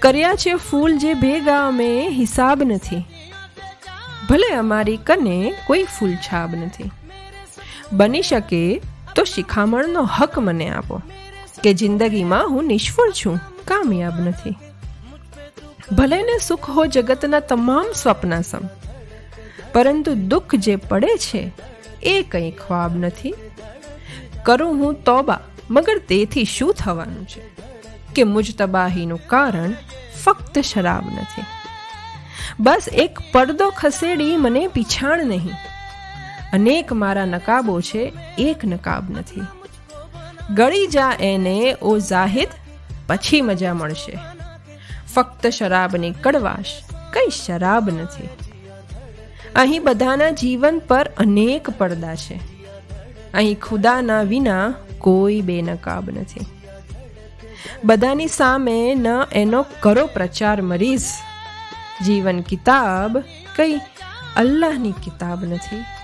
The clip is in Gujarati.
કર્યા છે ફૂલ જે ભેગા અમે, હિસાબ નથી. ભલે અમારી કને કોઈ ફૂલ છાબ નથી. બની શકે તો શિખામણનો હક મને આપો, કે જિંદગીમાં હું નિષ્ફળ છું, કામયાબ નથી. ભલે ને સુખ હો જગતના તમામ સ્વપ્ન સમ, પરંતુ દુઃખ જે પડે છે, એ કંઈ ખ્વાબ નથી. કરું હું તોબા, મગર તેથી શું થવાનું છે? કે મુજ તબાહીનું કારણ ફક્ત શરાબ નથી. બસ એક પડદો ખસેડી મને પીછાણ નહીં. અનેક મારા નકાબો છે, એક નકાબ નથી. ગળી જા એને ઓ જાહિદ પછી મજા મળશે. ફક્ત શરાબની કડવાશ, કઈ શરાબ નથી. અહીં બધાના જીવન પર અનેક પડદા છે. અહીં ખુદાના વિના કોઈ બેનકાબ નથી. બધાની સામે ન એનો કરો પ્રચાર મરીઝ જીવન કિતાબ કઈ અલ્લાહની કિતાબ નથી.